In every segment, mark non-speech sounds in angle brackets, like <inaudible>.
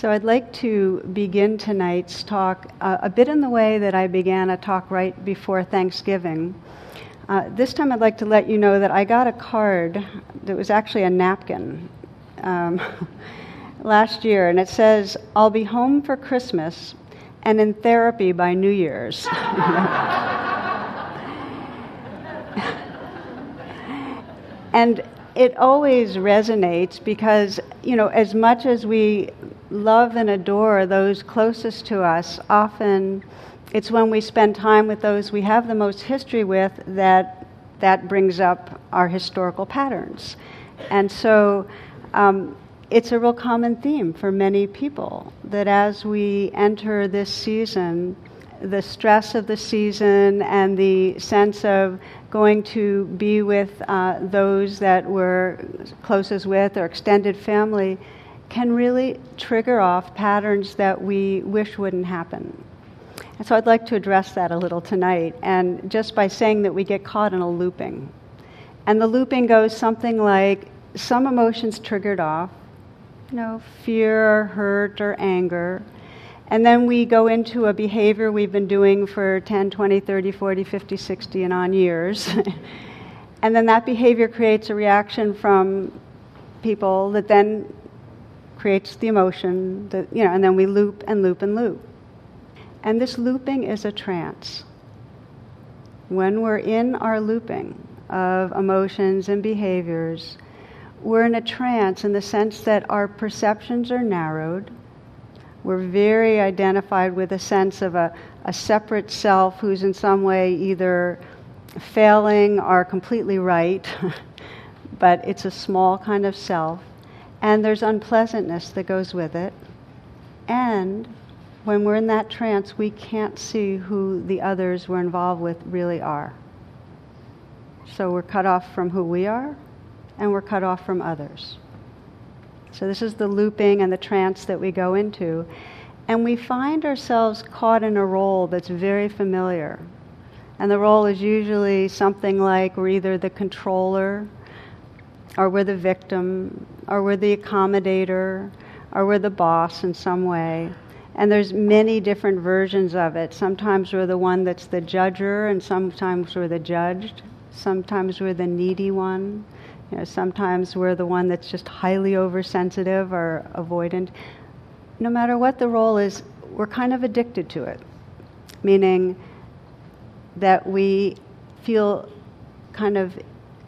So, I'd like to begin tonight's talk uh, a bit in the way that I began a talk right before Thanksgiving. Uh, this time, I'd like to let you know that I got a card that was actually a napkin um, <laughs> last year, and it says, I'll be home for Christmas and in therapy by New Year's. <laughs> and it always resonates because, you know, as much as we love and adore those closest to us, often it's when we spend time with those we have the most history with that that brings up our historical patterns. And so um, it's a real common theme for many people that as we enter this season, the stress of the season and the sense of going to be with uh, those that we're closest with or extended family can really trigger off patterns that we wish wouldn't happen. And so I'd like to address that a little tonight, and just by saying that we get caught in a looping. And the looping goes something like some emotions triggered off, you know, fear, or hurt, or anger. And then we go into a behavior we've been doing for 10, 20, 30, 40, 50, 60, and on years. <laughs> and then that behavior creates a reaction from people that then creates the emotion, that, you know, and then we loop and loop and loop. And this looping is a trance. When we're in our looping of emotions and behaviors, we're in a trance in the sense that our perceptions are narrowed. We're very identified with a sense of a, a separate self who's in some way either failing or completely right, <laughs> but it's a small kind of self. And there's unpleasantness that goes with it. And when we're in that trance, we can't see who the others we're involved with really are. So we're cut off from who we are, and we're cut off from others. So this is the looping and the trance that we go into. And we find ourselves caught in a role that's very familiar. And the role is usually something like we're either the controller, or we're the victim, or we're the accommodator, or we're the boss in some way. And there's many different versions of it. Sometimes we're the one that's the judger, and sometimes we're the judged. Sometimes we're the needy one. You know, sometimes we're the one that's just highly oversensitive or avoidant. No matter what the role is, we're kind of addicted to it, meaning that we feel kind of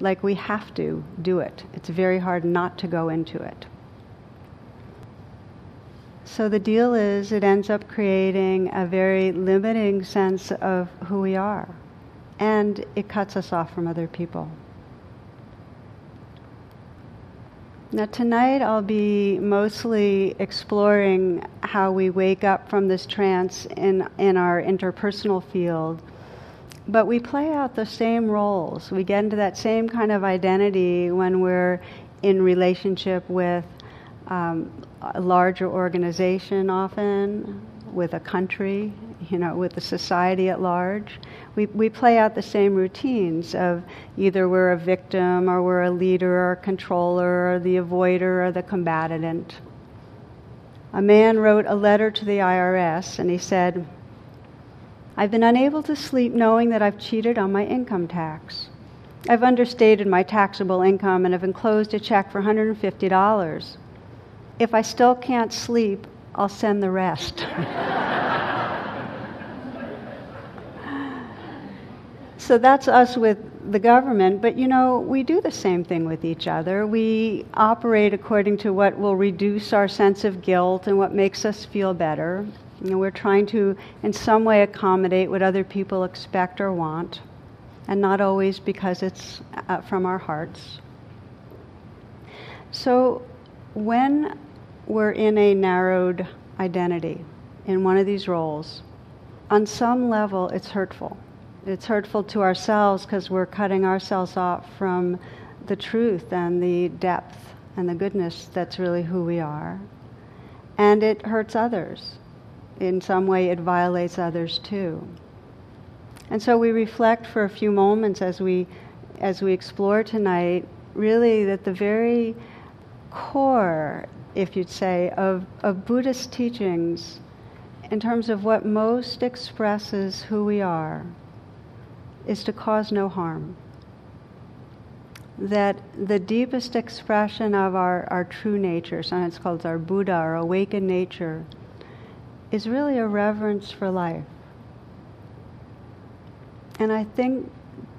like we have to do it. It's very hard not to go into it. So the deal is, it ends up creating a very limiting sense of who we are, and it cuts us off from other people. Now, tonight I'll be mostly exploring how we wake up from this trance in, in our interpersonal field. But we play out the same roles. We get into that same kind of identity when we're in relationship with um, a larger organization often, with a country, you know, with the society at large. We, we play out the same routines of either we're a victim or we're a leader or a controller or the avoider or the combatant. A man wrote a letter to the IRS and he said, I've been unable to sleep knowing that I've cheated on my income tax. I've understated my taxable income and have enclosed a check for $150 if I still can't sleep, I'll send the rest. <laughs> so that's us with the government, but you know, we do the same thing with each other. We operate according to what will reduce our sense of guilt and what makes us feel better. You know, we're trying to, in some way, accommodate what other people expect or want, and not always because it's uh, from our hearts. So, when we're in a narrowed identity in one of these roles, on some level it's hurtful. It's hurtful to ourselves because we're cutting ourselves off from the truth and the depth and the goodness that's really who we are. And it hurts others. In some way, it violates others too. And so we reflect for a few moments as we, as we explore tonight, really that the very core if you'd say, of, of Buddhist teachings in terms of what most expresses who we are is to cause no harm. That the deepest expression of our, our true nature, sometimes called our Buddha, our awakened nature, is really a reverence for life. And I think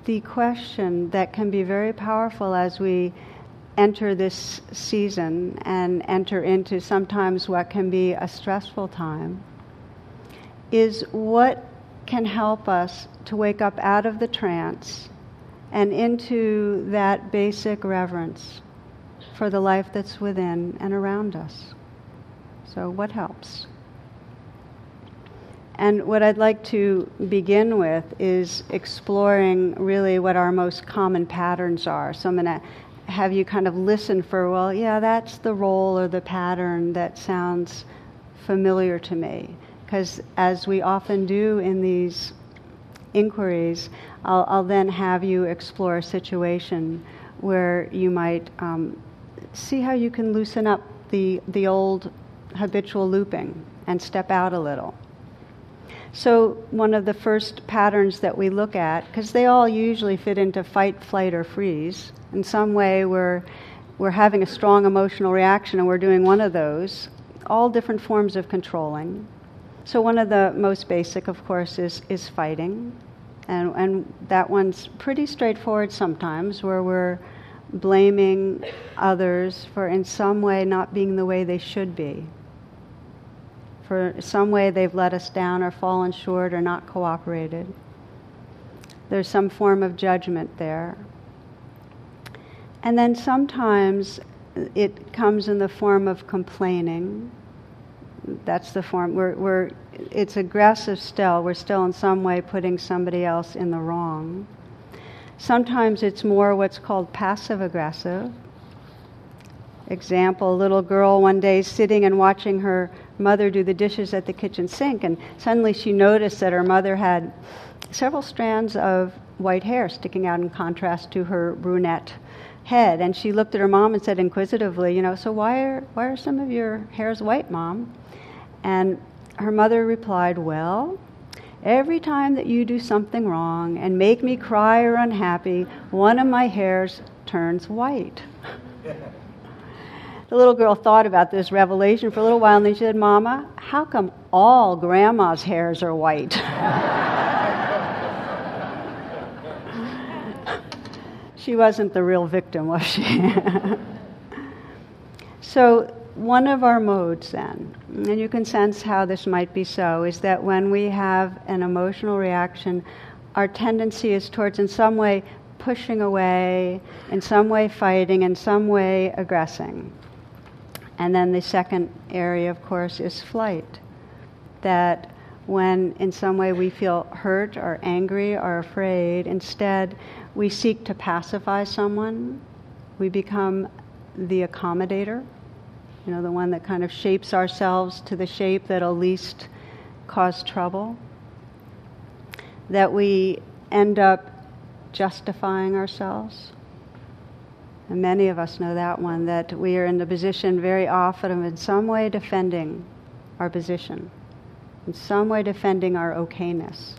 the question that can be very powerful as we enter this season and enter into sometimes what can be a stressful time is what can help us to wake up out of the trance and into that basic reverence for the life that's within and around us. So, what helps? And what I'd like to begin with is exploring really what our most common patterns are. So, I'm going to have you kind of listen for, well, yeah, that's the role or the pattern that sounds familiar to me. Because as we often do in these inquiries, I'll, I'll, then have you explore a situation where you might um, see how you can loosen up the, the old habitual looping and step out a little. So, one of the first patterns that we look at, because they all usually fit into fight, flight, or freeze, in some way we're, we're having a strong emotional reaction and we're doing one of those, all different forms of controlling. So, one of the most basic, of course, is, is fighting. And, and that one's pretty straightforward sometimes, where we're blaming others for in some way not being the way they should be. For some way they've let us down or fallen short or not cooperated. There's some form of judgment there. And then sometimes it comes in the form of complaining that's the form. We're, we're, it's aggressive still. We're still in some way putting somebody else in the wrong. Sometimes it's more what's called passive aggressive. Example, a little girl one day sitting and watching her mother do the dishes at the kitchen sink, and suddenly she noticed that her mother had several strands of white hair sticking out in contrast to her brunette head. And she looked at her mom and said inquisitively, You know, so why are, why are some of your hairs white, mom? And her mother replied, Well, every time that you do something wrong and make me cry or unhappy, one of my hairs turns white. the little girl thought about this revelation for a little while and then she said, Mama, how come all grandma's hairs are white? <laughs> she wasn't the real victim, was she? <laughs> so one of our modes, then, and you can sense how this might be so, is that when we have an emotional reaction, our tendency is towards, in some way, pushing away, in some way, fighting, in some way, aggressing. And then the second area, of course, is flight. That when in some way we feel hurt or angry or afraid, instead we seek to pacify someone, we become the accommodator you know, the one that kind of shapes ourselves to the shape that'll least cause trouble. That we end up justifying ourselves. And many of us know that one, that we are in the position very often of in some way defending our position, in some way defending our okayness.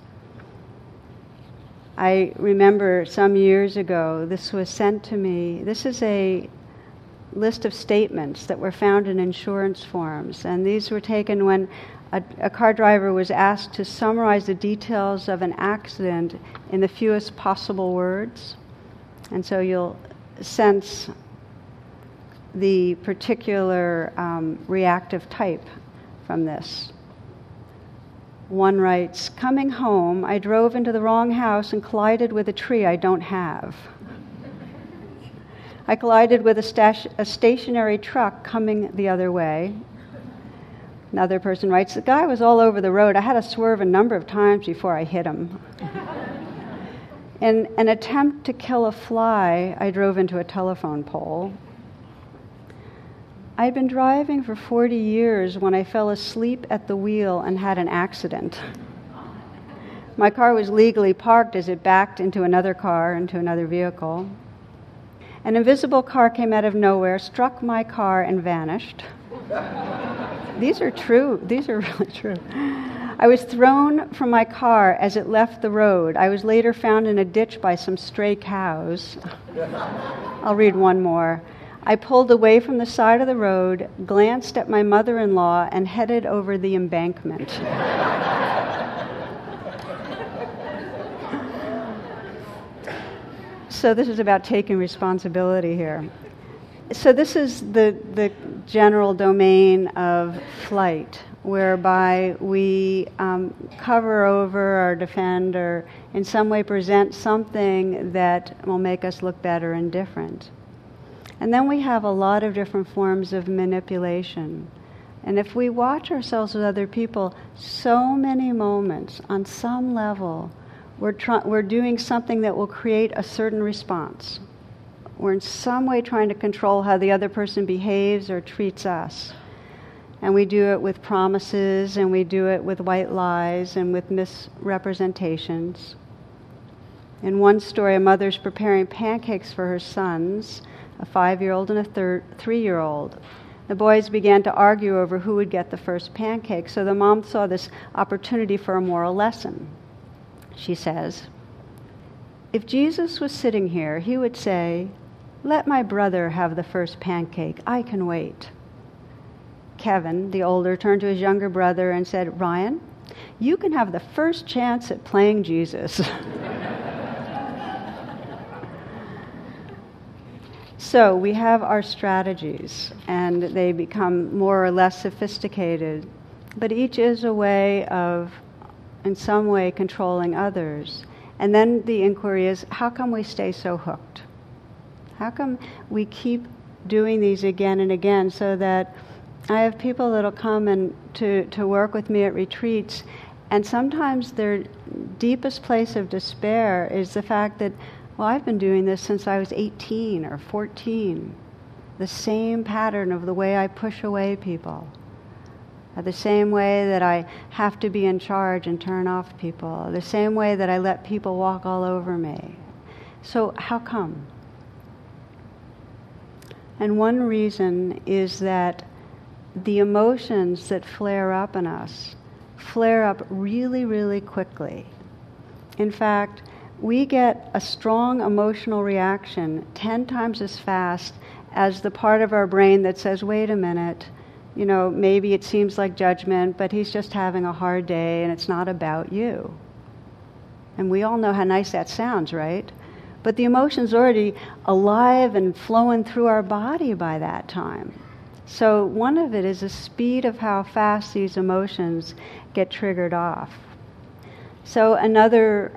I remember some years ago, this was sent to me. This is a list of statements that were found in insurance forms. And these were taken when a, a, car driver was asked to summarize the details of an accident in the fewest possible words. And so you'll sense the particular um, reactive type from this. One writes Coming home, I drove into the wrong house and collided with a tree I don't have. I collided with a, stash, a stationary truck coming the other way. Another person writes, The guy was all over the road. I had to swerve a number of times before I hit him. In an attempt to kill a fly, I drove into a telephone pole. I'd been driving for 40 years when I fell asleep at the wheel and had an accident. My car was legally parked as it backed into another car, into another vehicle. An invisible car came out of nowhere, struck my car, and vanished. these are true. These are <laughs> really true. I was thrown from my car as it left the road. I was later found in a ditch by some stray cows. <laughs> I'll read one more. I pulled away from the side of the road, glanced at my mother in law, and headed over the embankment. <laughs> so, this is about taking responsibility here. So, this is the, the general domain of flight, whereby we um, cover over or defend or in some way present something that will make us look better and different. And then we have a lot of different forms of manipulation. And if we watch ourselves with other people, so many moments on some level, we're, try- we're doing something that will create a certain response. We're in some way trying to control how the other person behaves or treats us. And we do it with promises, and we do it with white lies and with misrepresentations. In one story, a mother's preparing pancakes for her sons a five year old and a thir- three year old. The boys began to argue over who would get the first pancake, so the mom saw this opportunity for a moral lesson. She says, If Jesus was sitting here, he would say, Let my brother have the first pancake. I can wait. Kevin, the older, turned to his younger brother and said, Ryan, you can have the first chance at playing Jesus. <laughs> So we have our strategies, and they become more or less sophisticated, but each is a way of, in some way, controlling others. And then the inquiry is how come we stay so hooked? How come we keep doing these again and again so that I have people that'll come and to, to work with me at retreats, and sometimes their deepest place of despair is the fact that well, I've been doing this since I was 18 or 14. The same pattern of the way I push away people. Uh, the same way that I have to be in charge and turn off people. The same way that I let people walk all over me. So, how come? And one reason is that the emotions that flare up in us flare up really, really quickly. In fact, we get a strong emotional reaction 10 times as fast as the part of our brain that says, wait a minute, you know, maybe it seems like judgment, but he's just having a hard day and it's not about you. And we all know how nice that sounds, right? But the emotion's already alive and flowing through our body by that time. So, one of it is the speed of how fast these emotions get triggered off. So, another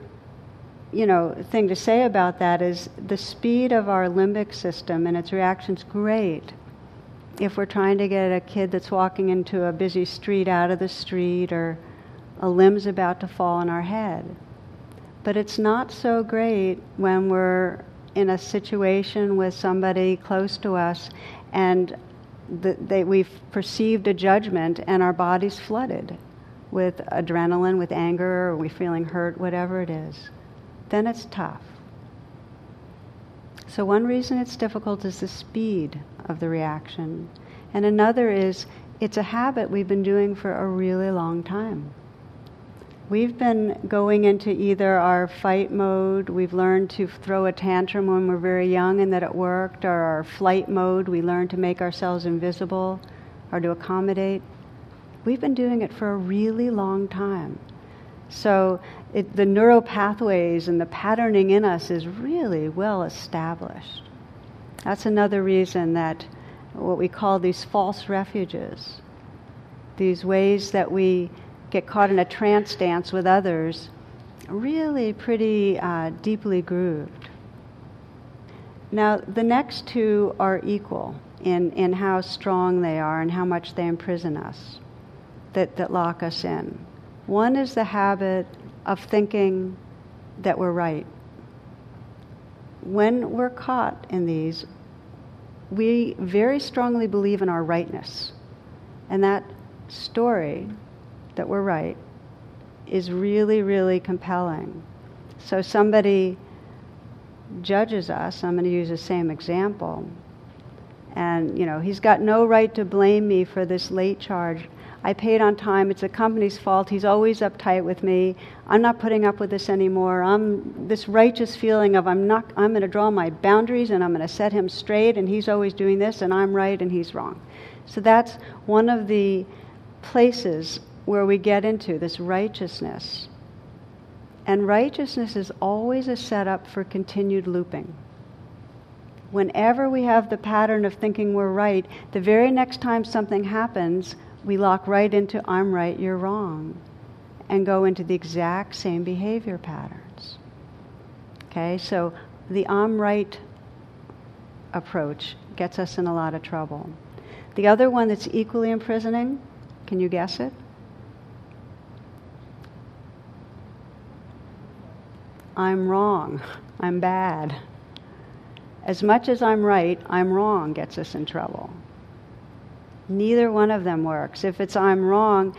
you know, thing to say about that is the speed of our limbic system and its reactions great. If we're trying to get a kid that's walking into a busy street out of the street or a limb's about to fall on our head. But it's not so great when we're in a situation with somebody close to us and we've perceived a judgment and our body's flooded with adrenaline, with anger, or we're feeling hurt, whatever it is then it's tough. So, one reason it's difficult is the speed of the reaction. And another is it's a habit we've been doing for a really long time. We've been going into either our fight mode, we've learned to throw a tantrum when we're very young and that it worked, or our flight mode, we learned to make ourselves invisible or to accommodate. We've been doing it for a really long time. So it, the neural pathways and the patterning in us is really well established. That's another reason that what we call these false refuges, these ways that we get caught in a trance dance with others, really pretty uh, deeply grooved. Now, the next two are equal in, in how strong they are and how much they imprison us, that, that lock us in. One is the habit of thinking that we're right. When we're caught in these, we very strongly believe in our rightness. And that story that we're right is really, really compelling. So somebody judges us, I'm going to use the same example. And, you know, he's got no right to blame me for this late charge. I paid on time. It's the company's fault. He's always uptight with me. I'm not putting up with this anymore. I'm this righteous feeling of I'm not I'm going to draw my boundaries and I'm going to set him straight and he's always doing this and I'm right and he's wrong. So that's one of the places where we get into this righteousness. And righteousness is always a setup for continued looping. Whenever we have the pattern of thinking we're right, the very next time something happens, we lock right into I'm right, you're wrong, and go into the exact same behavior patterns. Okay, so the I'm right approach gets us in a lot of trouble. The other one that's equally imprisoning, can you guess it? I'm wrong. I'm bad. As much as I'm right, I'm wrong gets us in trouble. Neither one of them works. If it's I'm wrong,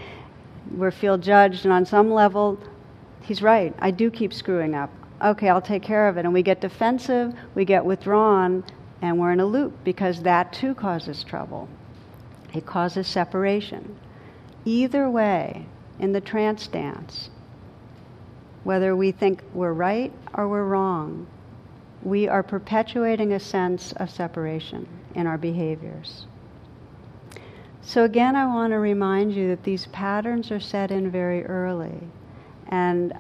we feel judged, and on some level, he's right. I do keep screwing up. Okay, I'll take care of it. And we get defensive, we get withdrawn, and we're in a loop because that too causes trouble. It causes separation. Either way, in the trance dance, whether we think we're right or we're wrong, we are perpetuating a sense of separation in our behaviors. So, again, I want to remind you that these patterns are set in very early, and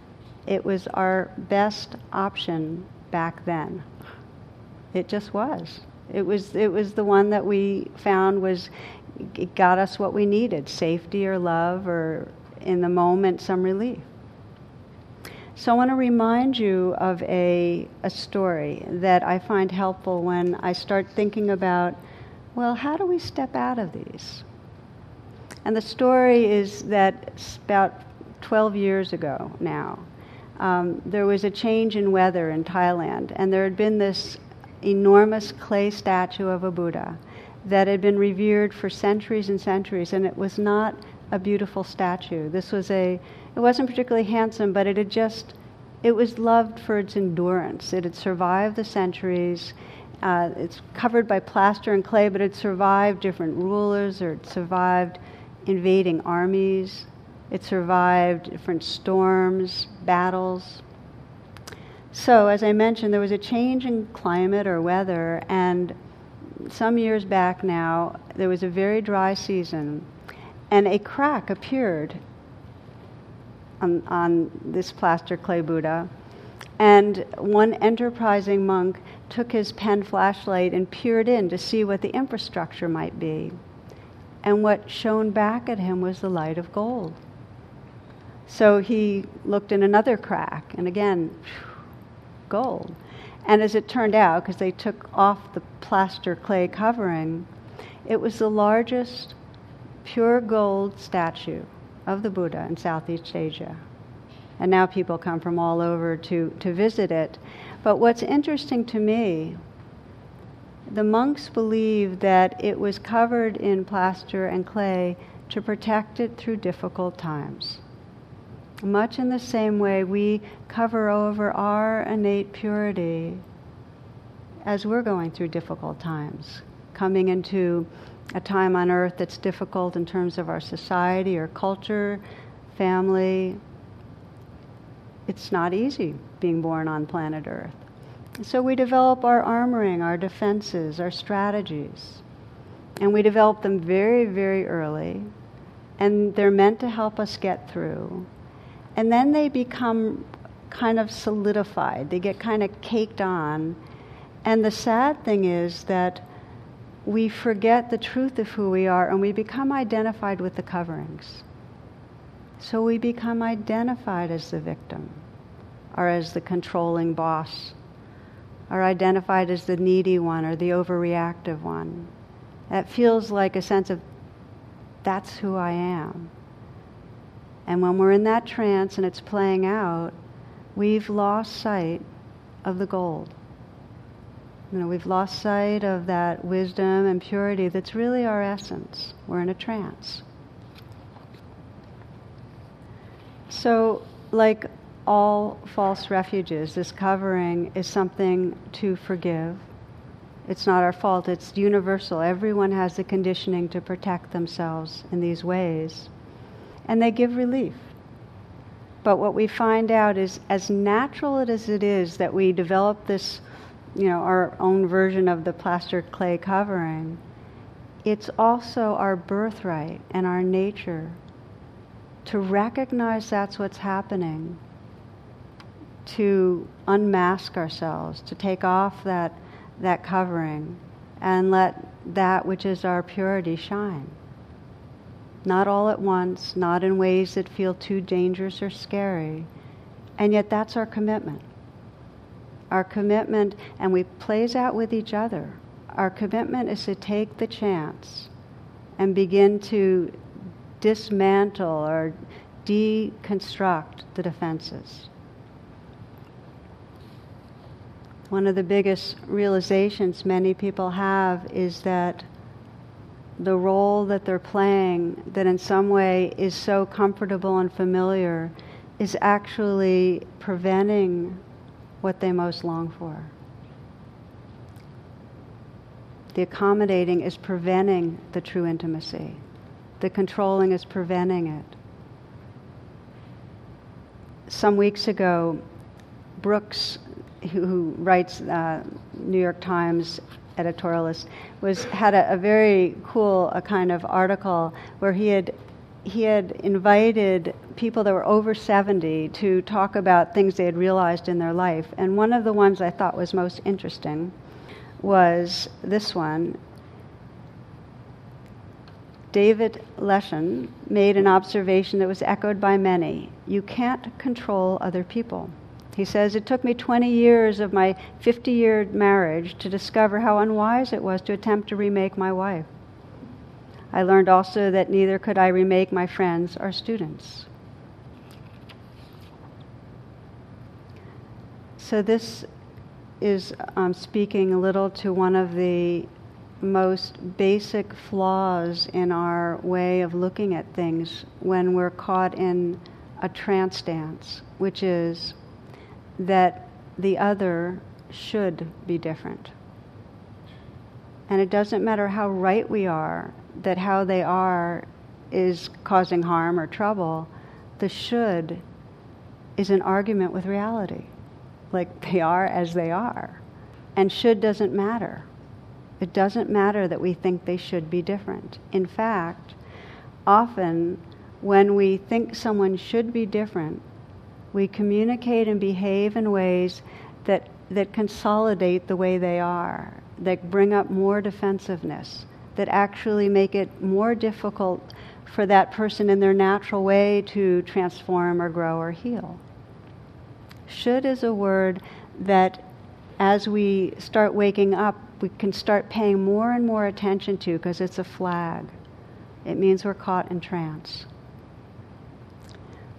it was our best option back then. It just was. It was, it was the one that we found was, it got us what we needed safety or love, or in the moment, some relief. So I want to remind you of a, a story that I find helpful when I start thinking about, well, how do we step out of these? And the story is that about 12 years ago now, um, there was a change in weather in Thailand, and there had been this enormous clay statue of a Buddha that had been revered for centuries and centuries, and it was not a beautiful statue. This was a it wasn't particularly handsome, but it had just, it was loved for its endurance. It had survived the centuries. Uh, it's covered by plaster and clay, but it survived different rulers, or it survived invading armies. It survived different storms, battles. So, as I mentioned, there was a change in climate or weather, and some years back now, there was a very dry season, and a crack appeared on, on this plaster clay Buddha. And one enterprising monk took his pen flashlight and peered in to see what the infrastructure might be. And what shone back at him was the light of gold. So he looked in another crack, and again, gold. And as it turned out, because they took off the plaster clay covering, it was the largest pure gold statue of the Buddha in Southeast Asia. And now people come from all over to, to visit it. But what's interesting to me, the monks believed that it was covered in plaster and clay to protect it through difficult times. Much in the same way, we cover over our innate purity as we're going through difficult times, coming into a time on earth that's difficult in terms of our society or culture, family. It's not easy being born on planet Earth. So we develop our armoring, our defenses, our strategies. And we develop them very, very early. And they're meant to help us get through. And then they become kind of solidified, they get kind of caked on. And the sad thing is that we forget the truth of who we are and we become identified with the coverings. So we become identified as the victim or as the controlling boss or identified as the needy one or the overreactive one. That feels like a sense of that's who I am. And when we're in that trance and it's playing out, we've lost sight of the gold. You know, we've lost sight of that wisdom and purity that's really our essence. We're in a trance. So, like all false refuges. This covering is something to forgive. It's not our fault, it's universal. Everyone has the conditioning to protect themselves in these ways. And they give relief. But what we find out is, as natural as it is that we develop this, you know, our own version of the plaster clay covering, it's also our birthright and our nature to recognize that's what's happening, to unmask ourselves, to take off that, that covering, and let that which is our purity shine. Not all at once, not in ways that feel too dangerous or scary, and yet that's our commitment. Our commitment, and we plays out with each other. Our commitment is to take the chance and begin to dismantle or deconstruct the defenses. One of the biggest realizations many people have is that the role that they're playing, that in some way is so comfortable and familiar, is actually preventing what they most long for. The accommodating is preventing the true intimacy. The controlling is preventing it. Some weeks ago, Brooks, who, writes uh, New York Times editorialist, was had a, a very cool a kind of article where he had he had invited people that were over 70 to talk about things they had realized in their life. And one of the ones I thought was most interesting was this one. David Leshin made an observation that was echoed by many. You can't control other people. He says, It took me 20 years of my 50 year marriage to discover how unwise it was to attempt to remake my wife. I learned also that neither could I remake my friends or students. So, this is um, speaking a little to one of the most basic flaws in our way of looking at things when we're caught in a trance dance, which is that the other should be different. And it doesn't matter how right we are that how they are is causing harm or trouble. The should is an argument with reality. Like <laughs> they are as they are. And should doesn't matter. It doesn't matter that we think they should be different. In fact, often when we think someone should be different, we communicate and behave in ways that, that consolidate the way they are, that bring up more defensiveness, that actually make it more difficult for that person in their natural way to transform or grow or heal. Should is a word that as we start waking up, we can start paying more and more attention to because it's a flag. It means we're caught in trance.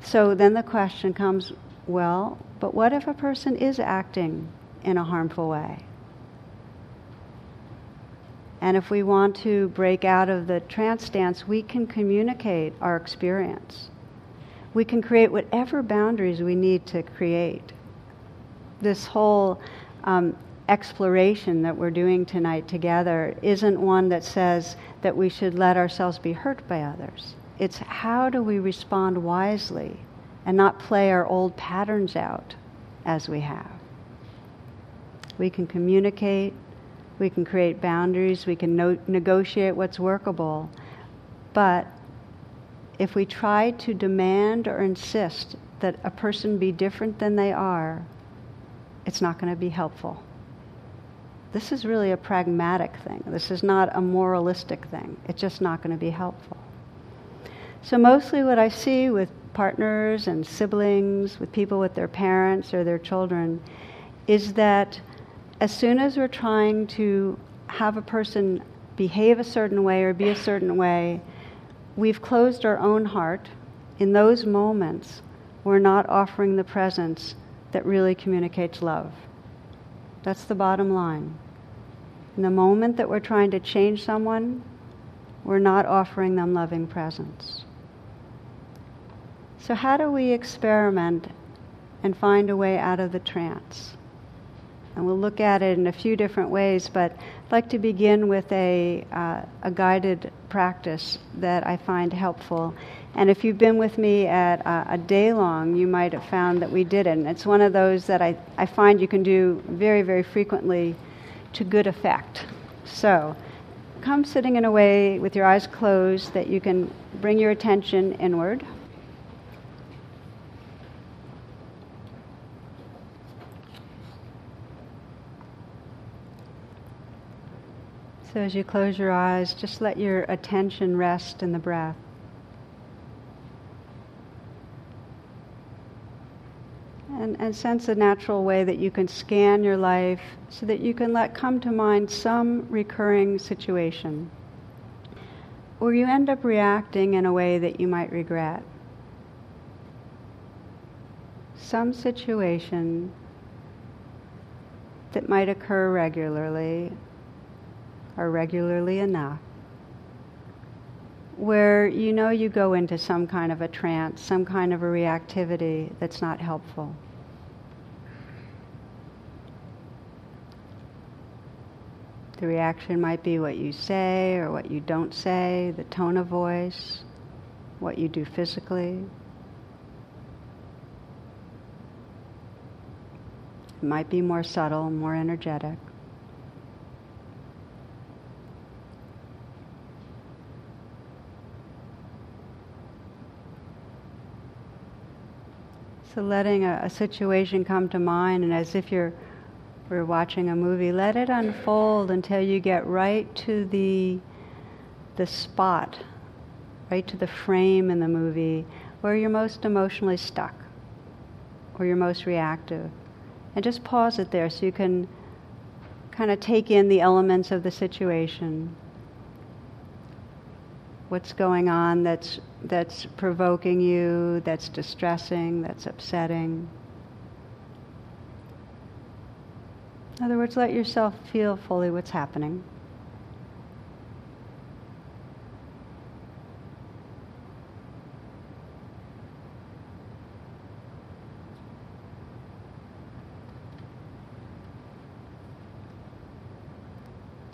So then the question comes well, but what if a person is acting in a harmful way? And if we want to break out of the trance stance, we can communicate our experience. We can create whatever boundaries we need to create. This whole um, exploration that we're doing tonight together isn't one that says that we should let ourselves be hurt by others. It's how do we respond wisely and not play our old patterns out as we have. We can communicate, we can create boundaries, we can no- negotiate what's workable. But if we try to demand or insist that a person be different than they are, it's not going to be helpful. This is really a pragmatic thing. This is not a moralistic thing. It's just not going to be helpful. So, mostly what I see with partners and siblings, with people with their parents or their children, is that as soon as we're trying to have a person behave a certain way or be a certain way, we've closed our own heart. In those moments, we're not offering the presence that really communicates love. That's the bottom line. In the moment that we're trying to change someone, we're not offering them loving presence. So, how do we experiment and find a way out of the trance. And we'll look at it in a few different ways, but I'd like to begin with a, uh, a guided practice that I find helpful. And if you've been with me at uh, a day long, you might have found that we did it. It's one of those that I, I find you can do very, very frequently to good effect. So, come sitting in a way with your eyes closed that you can bring your attention inward. So, as you close your eyes, just let your attention rest in the breath. And, and, sense a natural way that you can scan your life so that you can let come to mind some recurring situation where you end up reacting in a way that you might regret. Some situation that might occur regularly or regularly enough, where you know you go into some kind of a trance, some kind of a reactivity that's not helpful. The reaction might be what you say or what you don't say, the tone of voice, what you do physically. It might be more subtle, more energetic. So letting a, a, situation come to mind, and as if you're we're watching a movie, let it unfold until you get right to the the spot, right to the frame in the movie where you're most emotionally stuck, or you're most reactive, and just pause it there so you can kind of take in the elements of the situation what's going on that's that's provoking you, that's distressing, that's upsetting. In other words, let yourself feel fully what's happening.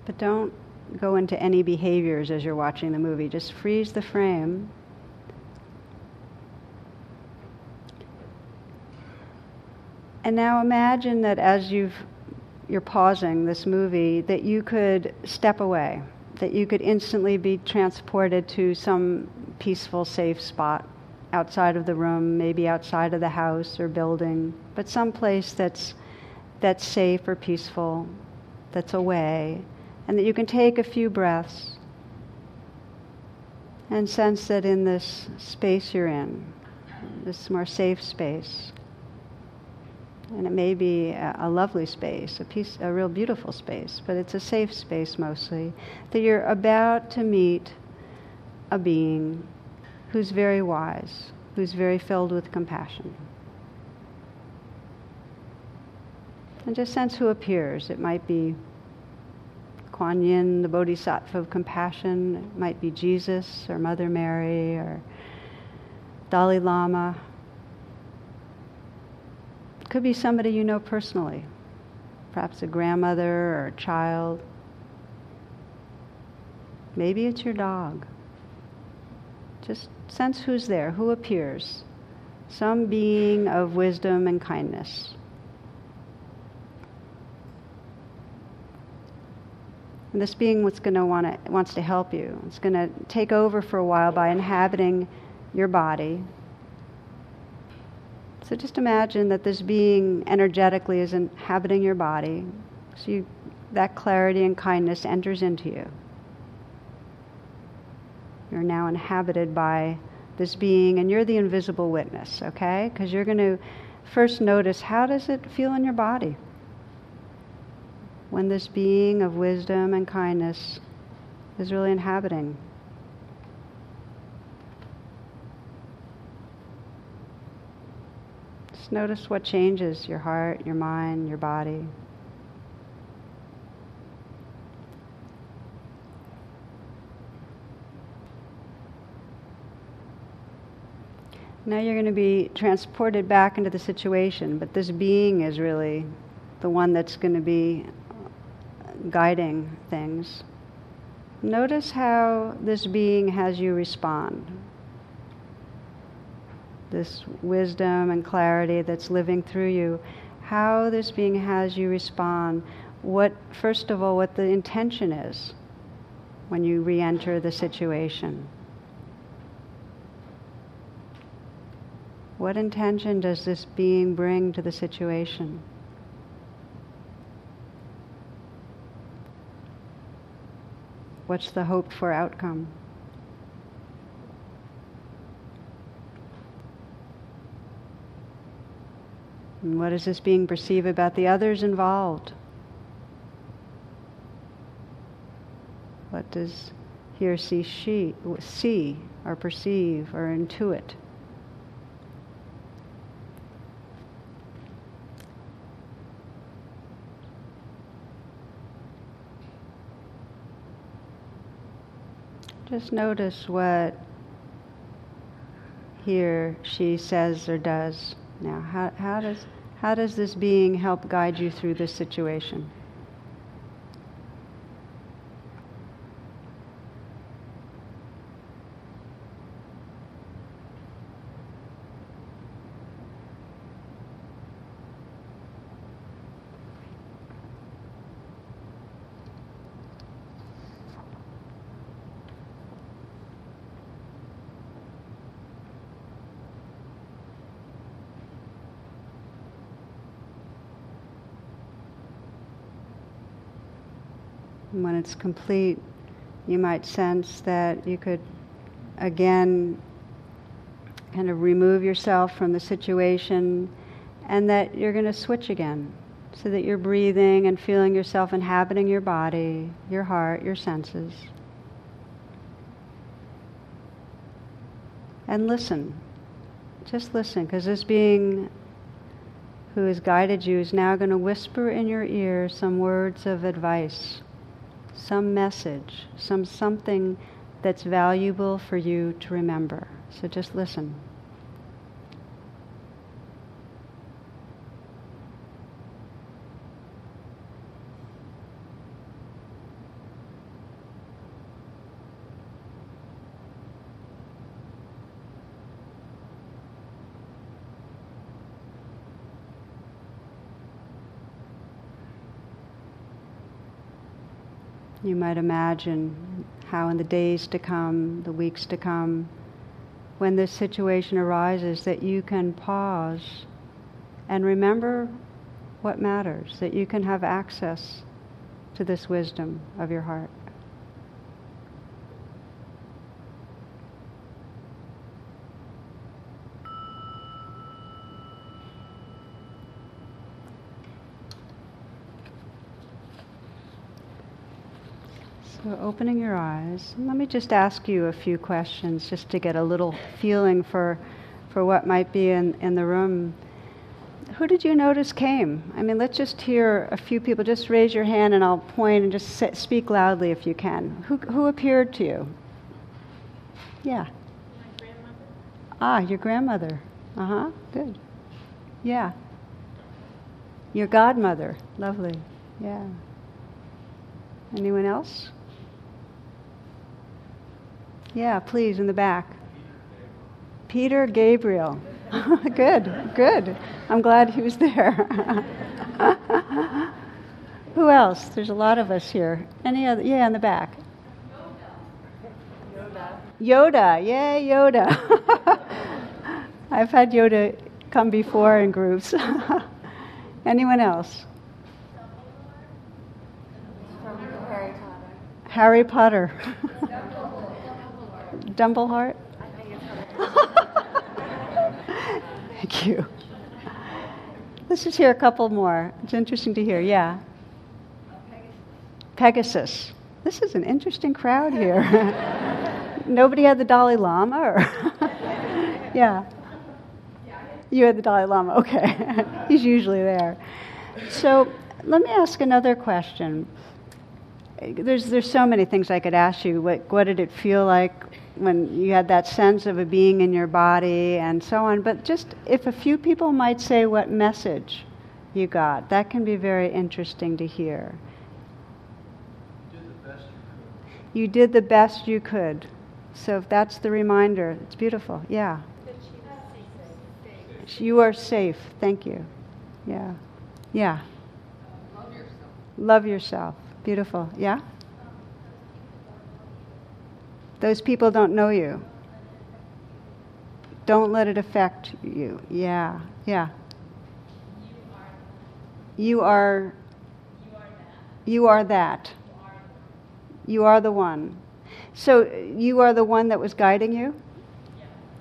But don't go into any behaviors as you're watching the movie. Just freeze the frame. And now imagine that as you've, you're pausing this movie, that you could step away, that you could instantly be transported to some peaceful, safe spot outside of the room, maybe outside of the house or building, but some place that's, that's safe or peaceful, that's away and that you can take a few breaths and sense that in this space you're in, this more safe space, and it may be a, a lovely space, a piece, a real beautiful space, but it's a safe space mostly, that you're about to meet a being who's very wise, who's very filled with compassion. And just sense who appears. It might be Kuan Yin, the Bodhisattva of compassion. It might be Jesus or Mother Mary or Dalai Lama. It could be somebody you know personally, perhaps a grandmother or a child. Maybe it's your dog. Just sense who's there, who appears. Some being of wisdom and kindness. And this being what's going to want to wants to help you. It's going to take over for a while by inhabiting your body. So just imagine that this being energetically is inhabiting your body. So you, that clarity and kindness enters into you. You're now inhabited by this being, and you're the invisible witness, okay? Because you're going to first notice how does it feel in your body? When this being of wisdom and kindness is really inhabiting. Just notice what changes your heart, your mind, your body. Now you're going to be transported back into the situation, but this being is really the one that's going to be guiding things. Notice how this being has you respond. This wisdom and clarity that's living through you, how this being has you respond. What, first of all, what the intention is when you re enter the situation. What intention does this being bring to the situation? What's the hoped for outcome? And what does this being perceive about the others involved? What does he or she see or perceive or intuit? Just notice what he or she says or does. Now, how, how, does, how does this being help guide you through this situation? Complete, you might sense that you could again kind of remove yourself from the situation and that you're going to switch again so that you're breathing and feeling yourself inhabiting your body, your heart, your senses. And listen. Just listen, because this being who has guided you is now going to whisper in your ear some words of advice some message, some something that's valuable for you to remember. So just listen. You might imagine how, in the days to come, the weeks to come, when this situation arises, that you can pause and remember what matters, that you can have access to this wisdom of your heart. So, opening your eyes, let me just ask you a few questions just to get a little feeling for, for what might be in, in the room. Who did you notice came? I mean, let's just hear a few people. Just raise your hand and I'll point and just sit, speak loudly if you can. Who, who appeared to you? Yeah. My grandmother. Ah, your grandmother. Uh huh, good. Yeah. Your godmother. Lovely. Yeah. Anyone else? Yeah, please, in the back. Peter Gabriel. <laughs> good, good. I'm glad he was there. <laughs> Who else? There's a lot of us here. Any other? Yeah, in the back. Yoda. Yoda, yay, Yoda. <laughs> I've had Yoda come before in groups. Anyone else? Harry Potter. Harry Potter. Dumbleheart? <laughs> Thank you. Let's just hear a couple more. It's interesting to hear. Yeah. Pegasus. This is an interesting crowd here. <laughs> Nobody had the Dalai Lama? Or <laughs> yeah. You had the Dalai Lama. Okay. He's usually there. So let me ask another question. There's, there's so many things I could ask you. What, what did it feel like when you had that sense of a being in your body and so on. But just if a few people might say what message you got, that can be very interesting to hear. You did the best you could. So if that's the reminder, it's beautiful. Yeah. You are safe. Thank you. Yeah. Yeah. Love yourself. Love yourself. Beautiful. Yeah? Those people don't know you. Don't let it affect you. Yeah. Yeah. You are. You are that. You are the one. So you are the one that was guiding you?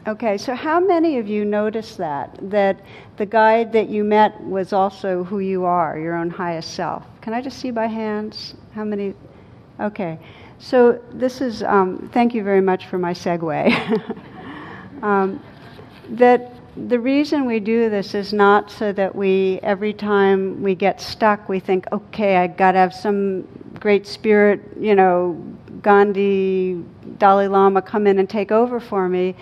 Okay, so how many of you noticed that? That the guide that you met was also who you are, your own highest self? Can I just see by hands? How many? Okay, so this is, um, thank you very much for my segue. <laughs> um, that the reason we do this is not so that we, every time we get stuck, we think, okay, I got to have some great spirit, you know, Gandhi, Dalai Lama come in and take over for me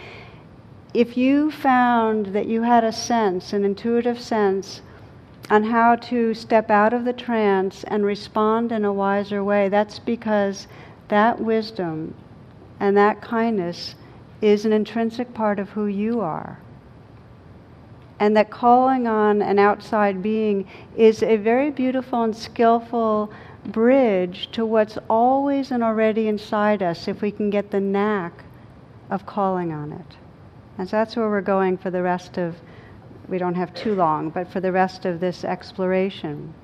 if you found that you had a sense, an intuitive sense, on how to step out of the trance and respond in a wiser way, that's because that wisdom and that kindness is an intrinsic part of who you are. And that calling on an outside being is a very beautiful and skillful bridge to what's always and already inside us if we can get the knack of calling on it. And so that's where we're going for the rest of, we don't have too long, but for the rest of this exploration.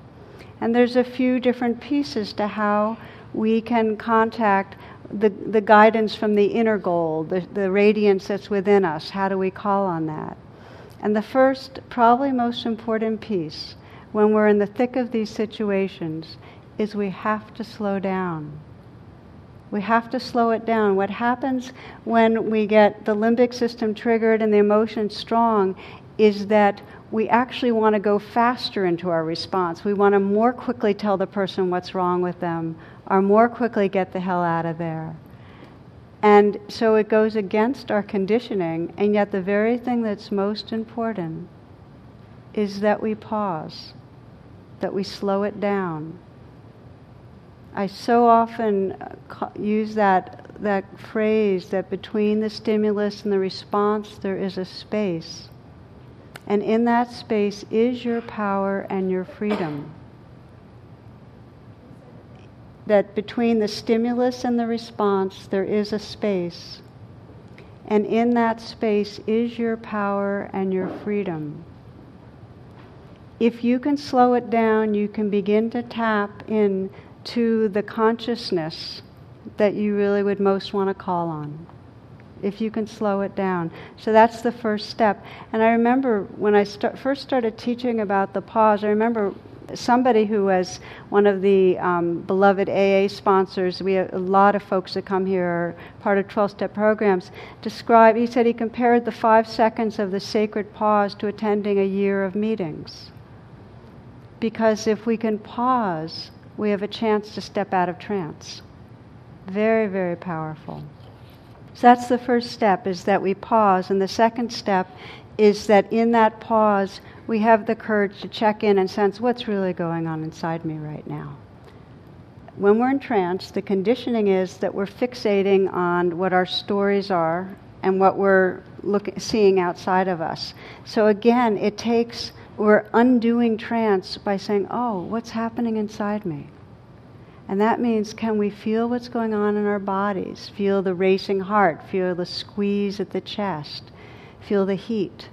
And there's a few different pieces to how we can contact the, the guidance from the inner goal, the, the radiance that's within us. How do we call on that? And the first, probably most important piece when we're in the thick of these situations is we have to slow down. We have to slow it down. What happens when we get the limbic system triggered and the emotions strong is that we actually want to go faster into our response. We want to more quickly tell the person what's wrong with them or more quickly get the hell out of there. And so it goes against our conditioning, and yet the very thing that's most important is that we pause, that we slow it down I so often uh, use that, that phrase that between the stimulus and the response there is a space. And in that space is your power and your freedom. That between the stimulus and the response there is a space. And in that space is your power and your freedom. If you can slow it down, you can begin to tap in to the consciousness that you really would most want to call on. If you can slow it down. So that's the first step. And I remember when I first started teaching about the pause, I remember somebody who was one of the um, beloved AA sponsors, we have a lot of folks that come here are part of 12 step programs, described, he said he compared the five seconds of the sacred pause to attending a year of meetings. Because if we can pause, we have a chance to step out of trance. Very, very powerful. So that's the first step is that we pause. And the second step is that in that pause, we have the courage to check in and sense what's really going on inside me right now. When we're in trance, the conditioning is that we're fixating on what our stories are and what we're look, seeing outside of us. So again, it takes we're undoing trance by saying, oh, what's happening inside me? And that means can we feel what's going on in our bodies? Feel the racing heart, feel the squeeze at the chest, feel the heat.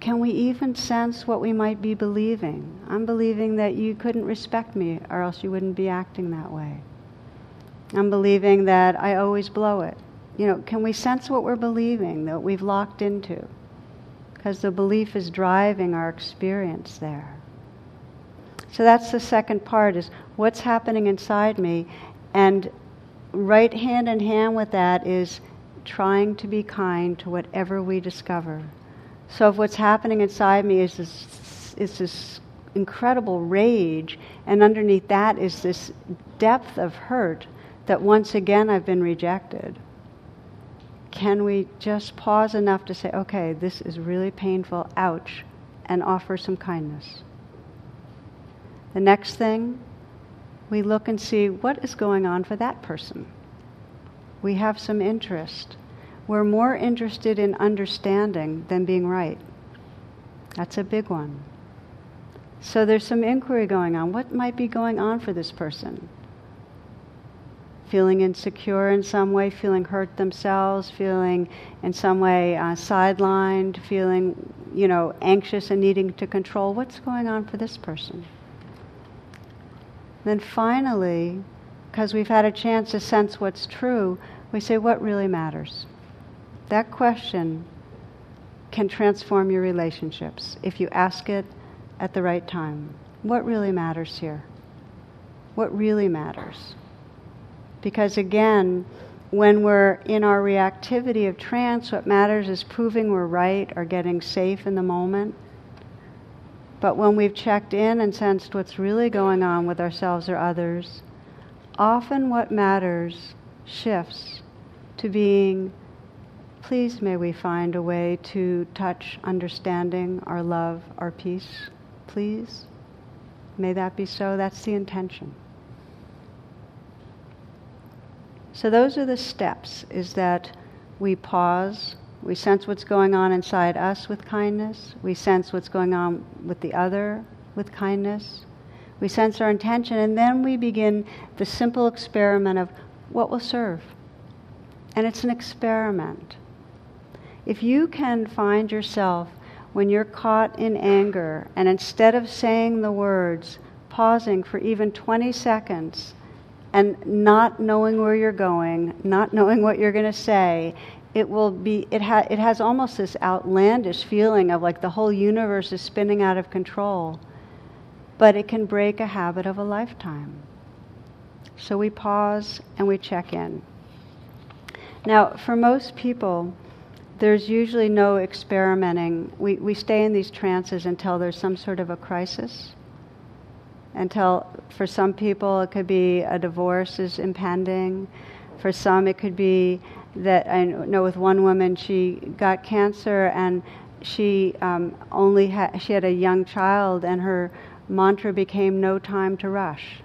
Can we even sense what we might be believing? I'm believing that you couldn't respect me or else you wouldn't be acting that way. I'm believing that I always blow it. You know, can we sense what we're believing, that we've locked into? because the belief is driving our experience there. So that's the second part is what's happening inside me and right hand in hand with that is trying to be kind to whatever we discover. So if what's happening inside me is this, is this incredible rage, and underneath that is this depth of hurt that once again I've been rejected. can we just pause enough to say, okay, this is really painful, ouch, and offer some kindness? The next thing, we look and see what is going on for that person. We have some interest. We're more interested in understanding than being right. That's a big one. So there's some inquiry going on. What might be going on for this person? Feeling insecure in some way, feeling hurt themselves, feeling in some way uh, sidelined, feeling, you know, anxious and needing to control. What's going on for this person? Then finally, because we've had a chance to sense what's true, we say, what really matters? That question can transform your relationships if you ask it at the right time. What really matters here? What really matters? Because again, when we're in our reactivity of trance, what matters is proving we're right or getting safe in the moment. But when we've checked in and sensed what's really going on with ourselves or others, often what matters shifts to being, please may we find a way to touch understanding, our love, our peace, please. May that be so. That's the intention. So those are the steps, is that we pause, we sense what's going on inside us with kindness. We sense what's going on with the other with kindness. We sense our intention, and then we begin the simple experiment of what will serve. And it's an experiment. If you can find yourself when you're caught in anger, and instead of saying the words, pausing for even 20 seconds and not knowing where you're going, not knowing what you're going to say, it will be it, ha- it has almost this outlandish feeling of like the whole universe is spinning out of control but it can break a habit of a lifetime. So we pause and we check in. Now for most people there's usually no experimenting. We, we stay in these trances until there's some sort of a crisis until for some people it could be a divorce is impending for some it could be that I know with one woman, she got cancer and she um, only had, she had a young child and her mantra became no time to rush.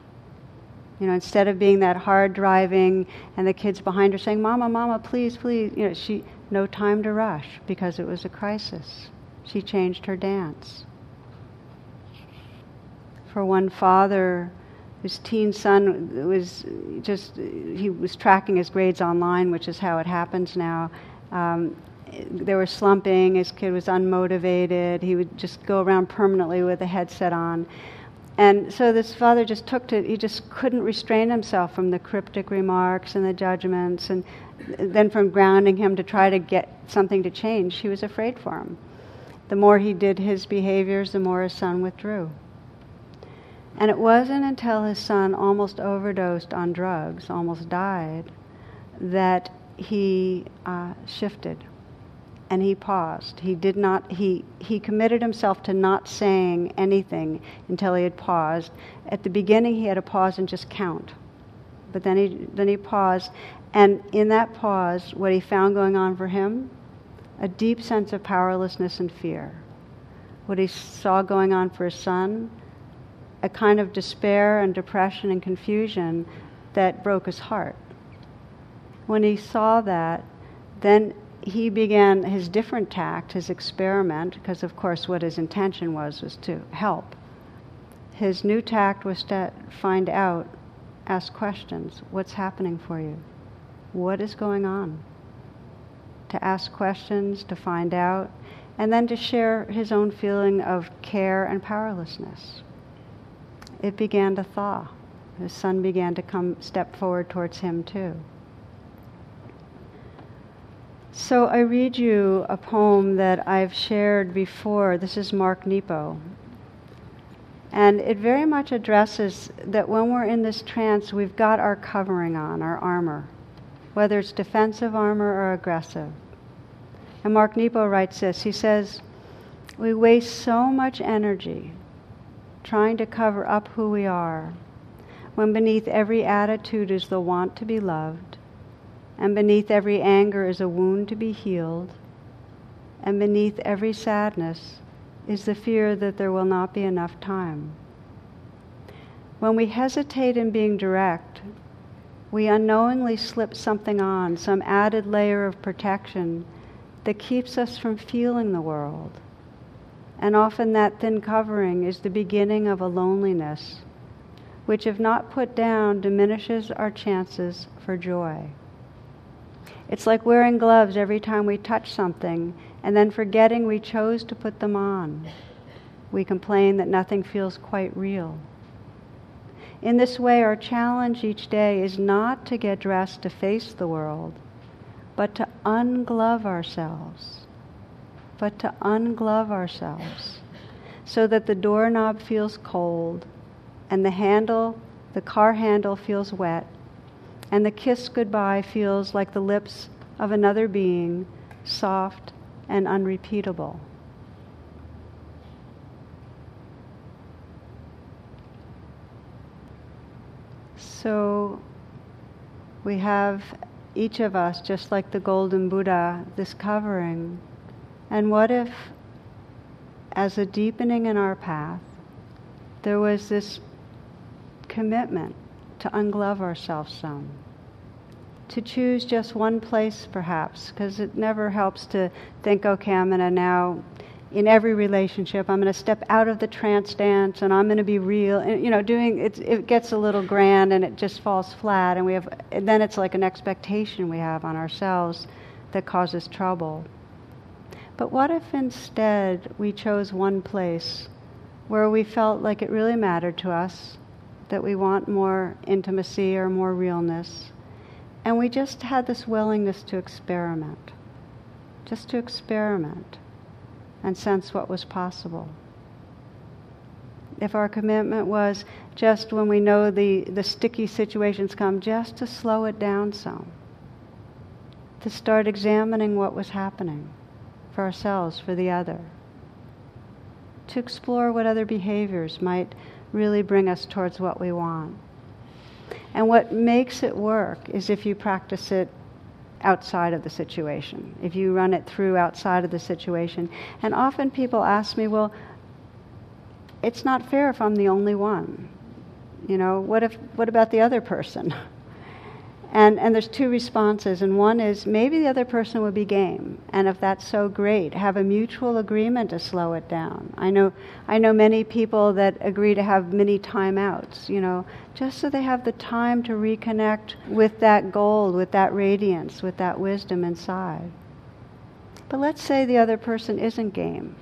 You know, instead of being that hard driving and the kids behind her saying, Mama, Mama, please, please, you know, she, no time to rush because it was a crisis. She changed her dance. For one father, his teen son was just he was tracking his grades online, which is how it happens now. Um, they were slumping. His kid was unmotivated. He would just go around permanently with a headset on. And so this father just took to, he just couldn't restrain himself from the cryptic remarks and the judgments, and then from grounding him to try to get something to change. He was afraid for him. The more he did his behaviors, the more his son withdrew. And it wasn't until his son almost overdosed on drugs, almost died, that he uh, shifted and he paused. He did not, he, he committed himself to not saying anything until he had paused. At the beginning, he had to pause and just count. But then he, then he paused. And in that pause, what he found going on for him, a deep sense of powerlessness and fear. What he saw going on for his son, a kind of despair and depression and confusion that broke his heart. When he saw that, then he began his different tact, his experiment, because of course what his intention was was to help. His new tact was to find out, ask questions. What's happening for you? What is going on? To ask questions, to find out, and then to share his own feeling of care and powerlessness it began to thaw. His son began to come step forward towards him too. So I read you a poem that I've shared before. This is Mark Nepo. And it very much addresses that when we're in this trance, we've got our covering on, our armor, whether it's defensive armor or aggressive. And Mark Nepo writes this he says, We waste so much energy trying to cover up who we are, when beneath every attitude is the want to be loved, and beneath every anger is a wound to be healed, and beneath every sadness is the fear that there will not be enough time. When we hesitate in being direct, we unknowingly slip something on, some added layer of protection that keeps us from feeling the world. And often that thin covering is the beginning of a loneliness, which, if not put down, diminishes our chances for joy. It's like wearing gloves every time we touch something and then forgetting we chose to put them on. We complain that nothing feels quite real. In this way, our challenge each day is not to get dressed to face the world, but to unglove ourselves but to unglove ourselves so that the doorknob feels cold and the handle, the car handle feels wet and the kiss goodbye feels like the lips of another being, soft and unrepeatable. So we have each of us, just like the golden Buddha, this covering and what if, as a deepening in our path, there was this commitment to unglove ourselves some? To choose just one place, perhaps, because it never helps to think, okay, I'm going to now, in every relationship, I'm going to step out of the trance dance and I'm going to be real. And, you know, doing it, it gets a little grand and it just falls flat, and we have, and then it's like an expectation we have on ourselves that causes trouble. But what if instead we chose one place where we felt like it really mattered to us, that we want more intimacy or more realness, and we just had this willingness to experiment, just to experiment and sense what was possible? If our commitment was just when we know the, the sticky situations come, just to slow it down some, to start examining what was happening for ourselves, for the other. To explore what other behaviors might really bring us towards what we want. And what makes it work is if you practice it outside of the situation, if you run it through outside of the situation. And often people ask me, well, it's not fair if I'm the only one. You know, what if what about the other person? <laughs> And, and there's two responses, and one is maybe the other person would be game, and if that's so great, have a mutual agreement to slow it down. I know, I know many people that agree to have many timeouts, you know, just so they have the time to reconnect with that gold, with that radiance, with that wisdom inside. But let's say the other person isn't game.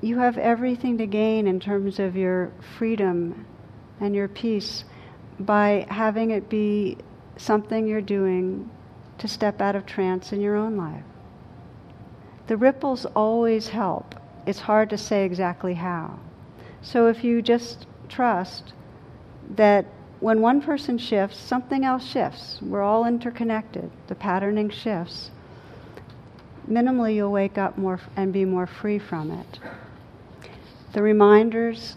You have everything to gain in terms of your freedom and your peace by having it be something you're doing to step out of trance in your own life. The ripples always help. It's hard to say exactly how. So if you just trust that when one person shifts, something else shifts. We're all interconnected. The patterning shifts. Minimally, you'll wake up more and be more free from it. The reminders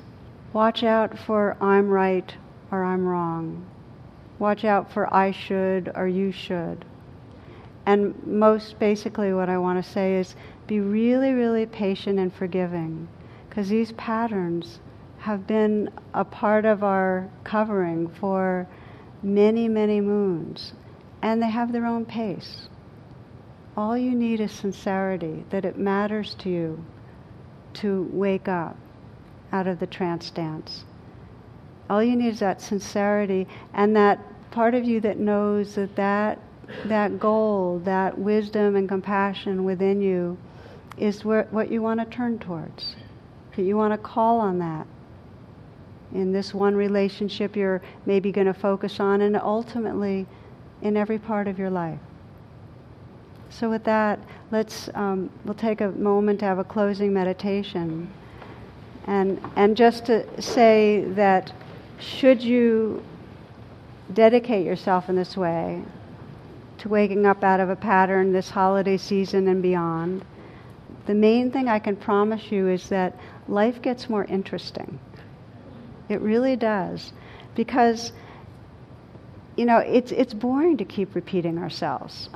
watch out for I'm right, or I'm wrong. Watch out for I should or you should. And most basically, what I want to say is be really, really patient and forgiving because these patterns have been a part of our covering for many, many moons, and they have their own pace. All you need is sincerity, that it matters to you to wake up out of the trance dance. All you need is that sincerity and that part of you that knows that that, that goal, that wisdom and compassion within you is where, what you want to turn towards. That you want to call on that in this one relationship you're maybe going to focus on and ultimately in every part of your life. So with that, let's um, we'll take a moment to have a closing meditation, and and just to say that should you dedicate yourself in this way to waking up out of a pattern this holiday season and beyond, the main thing I can promise you is that life gets more interesting. It really does. Because you know, it's, it's boring to keep repeating ourselves.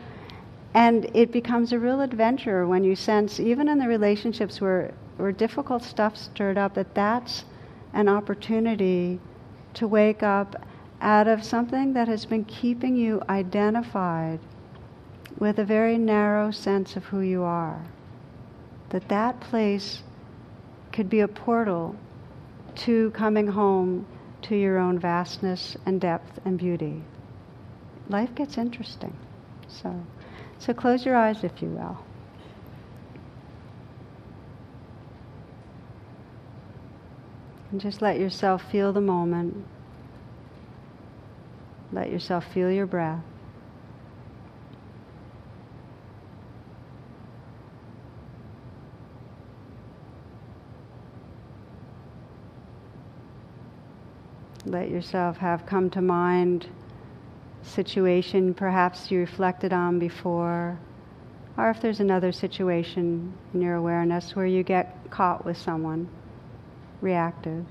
<laughs> and it becomes a real adventure when you sense, even in the relationships where, where difficult stuff stirred up, that that's an opportunity to wake up out of something that has been keeping you identified with a very narrow sense of who you are. That that place could be a portal to coming home to your own vastness and depth and beauty. Life gets interesting. So, so close your eyes if you will. And just let yourself feel the moment. Let yourself feel your breath. Let yourself have come to mind situation perhaps you reflected on before, or if there's another situation in your awareness where you get caught with someone reactive.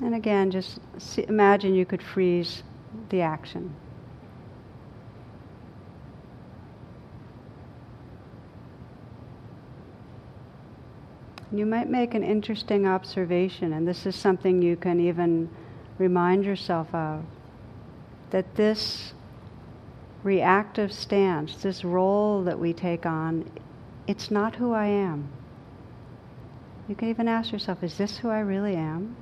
And again, just see, imagine you could freeze the action. You might make an interesting observation, and this is something you can even remind yourself of that this reactive stance, this role that we take on, it's not who I am. You can even ask yourself, is this who I really am?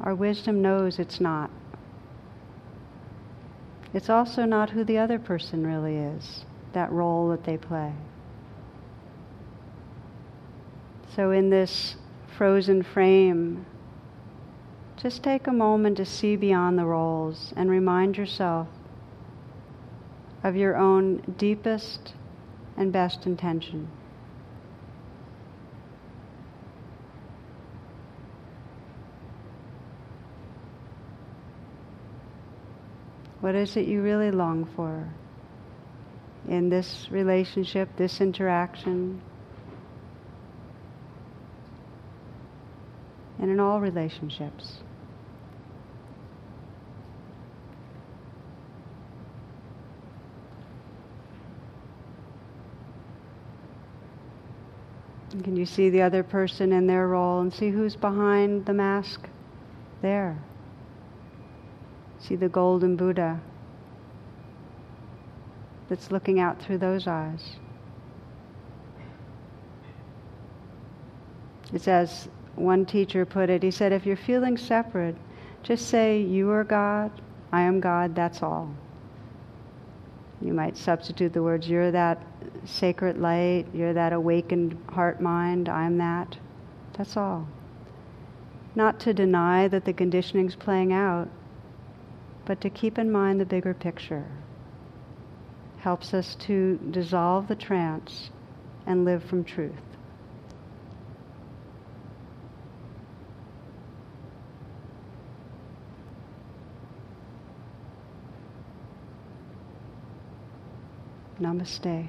Our wisdom knows it's not. It's also not who the other person really is, that role that they play. So, in this frozen frame, just take a moment to see beyond the roles and remind yourself of your own deepest and best intention. What is it you really long for in this relationship, this interaction? and in all relationships. Can you see the other person in their role and see who's behind the mask there? See the golden Buddha that's looking out through those eyes. It's as one teacher put it. He said, if you're feeling separate, just say, You are God, I am God, that's all. You might substitute the words, You're that sacred light, you're that awakened heart mind, I'm that. That's all. Not to deny that the conditioning's playing out, but to keep in mind the bigger picture. Helps us to dissolve the trance and live from truth. Namaste.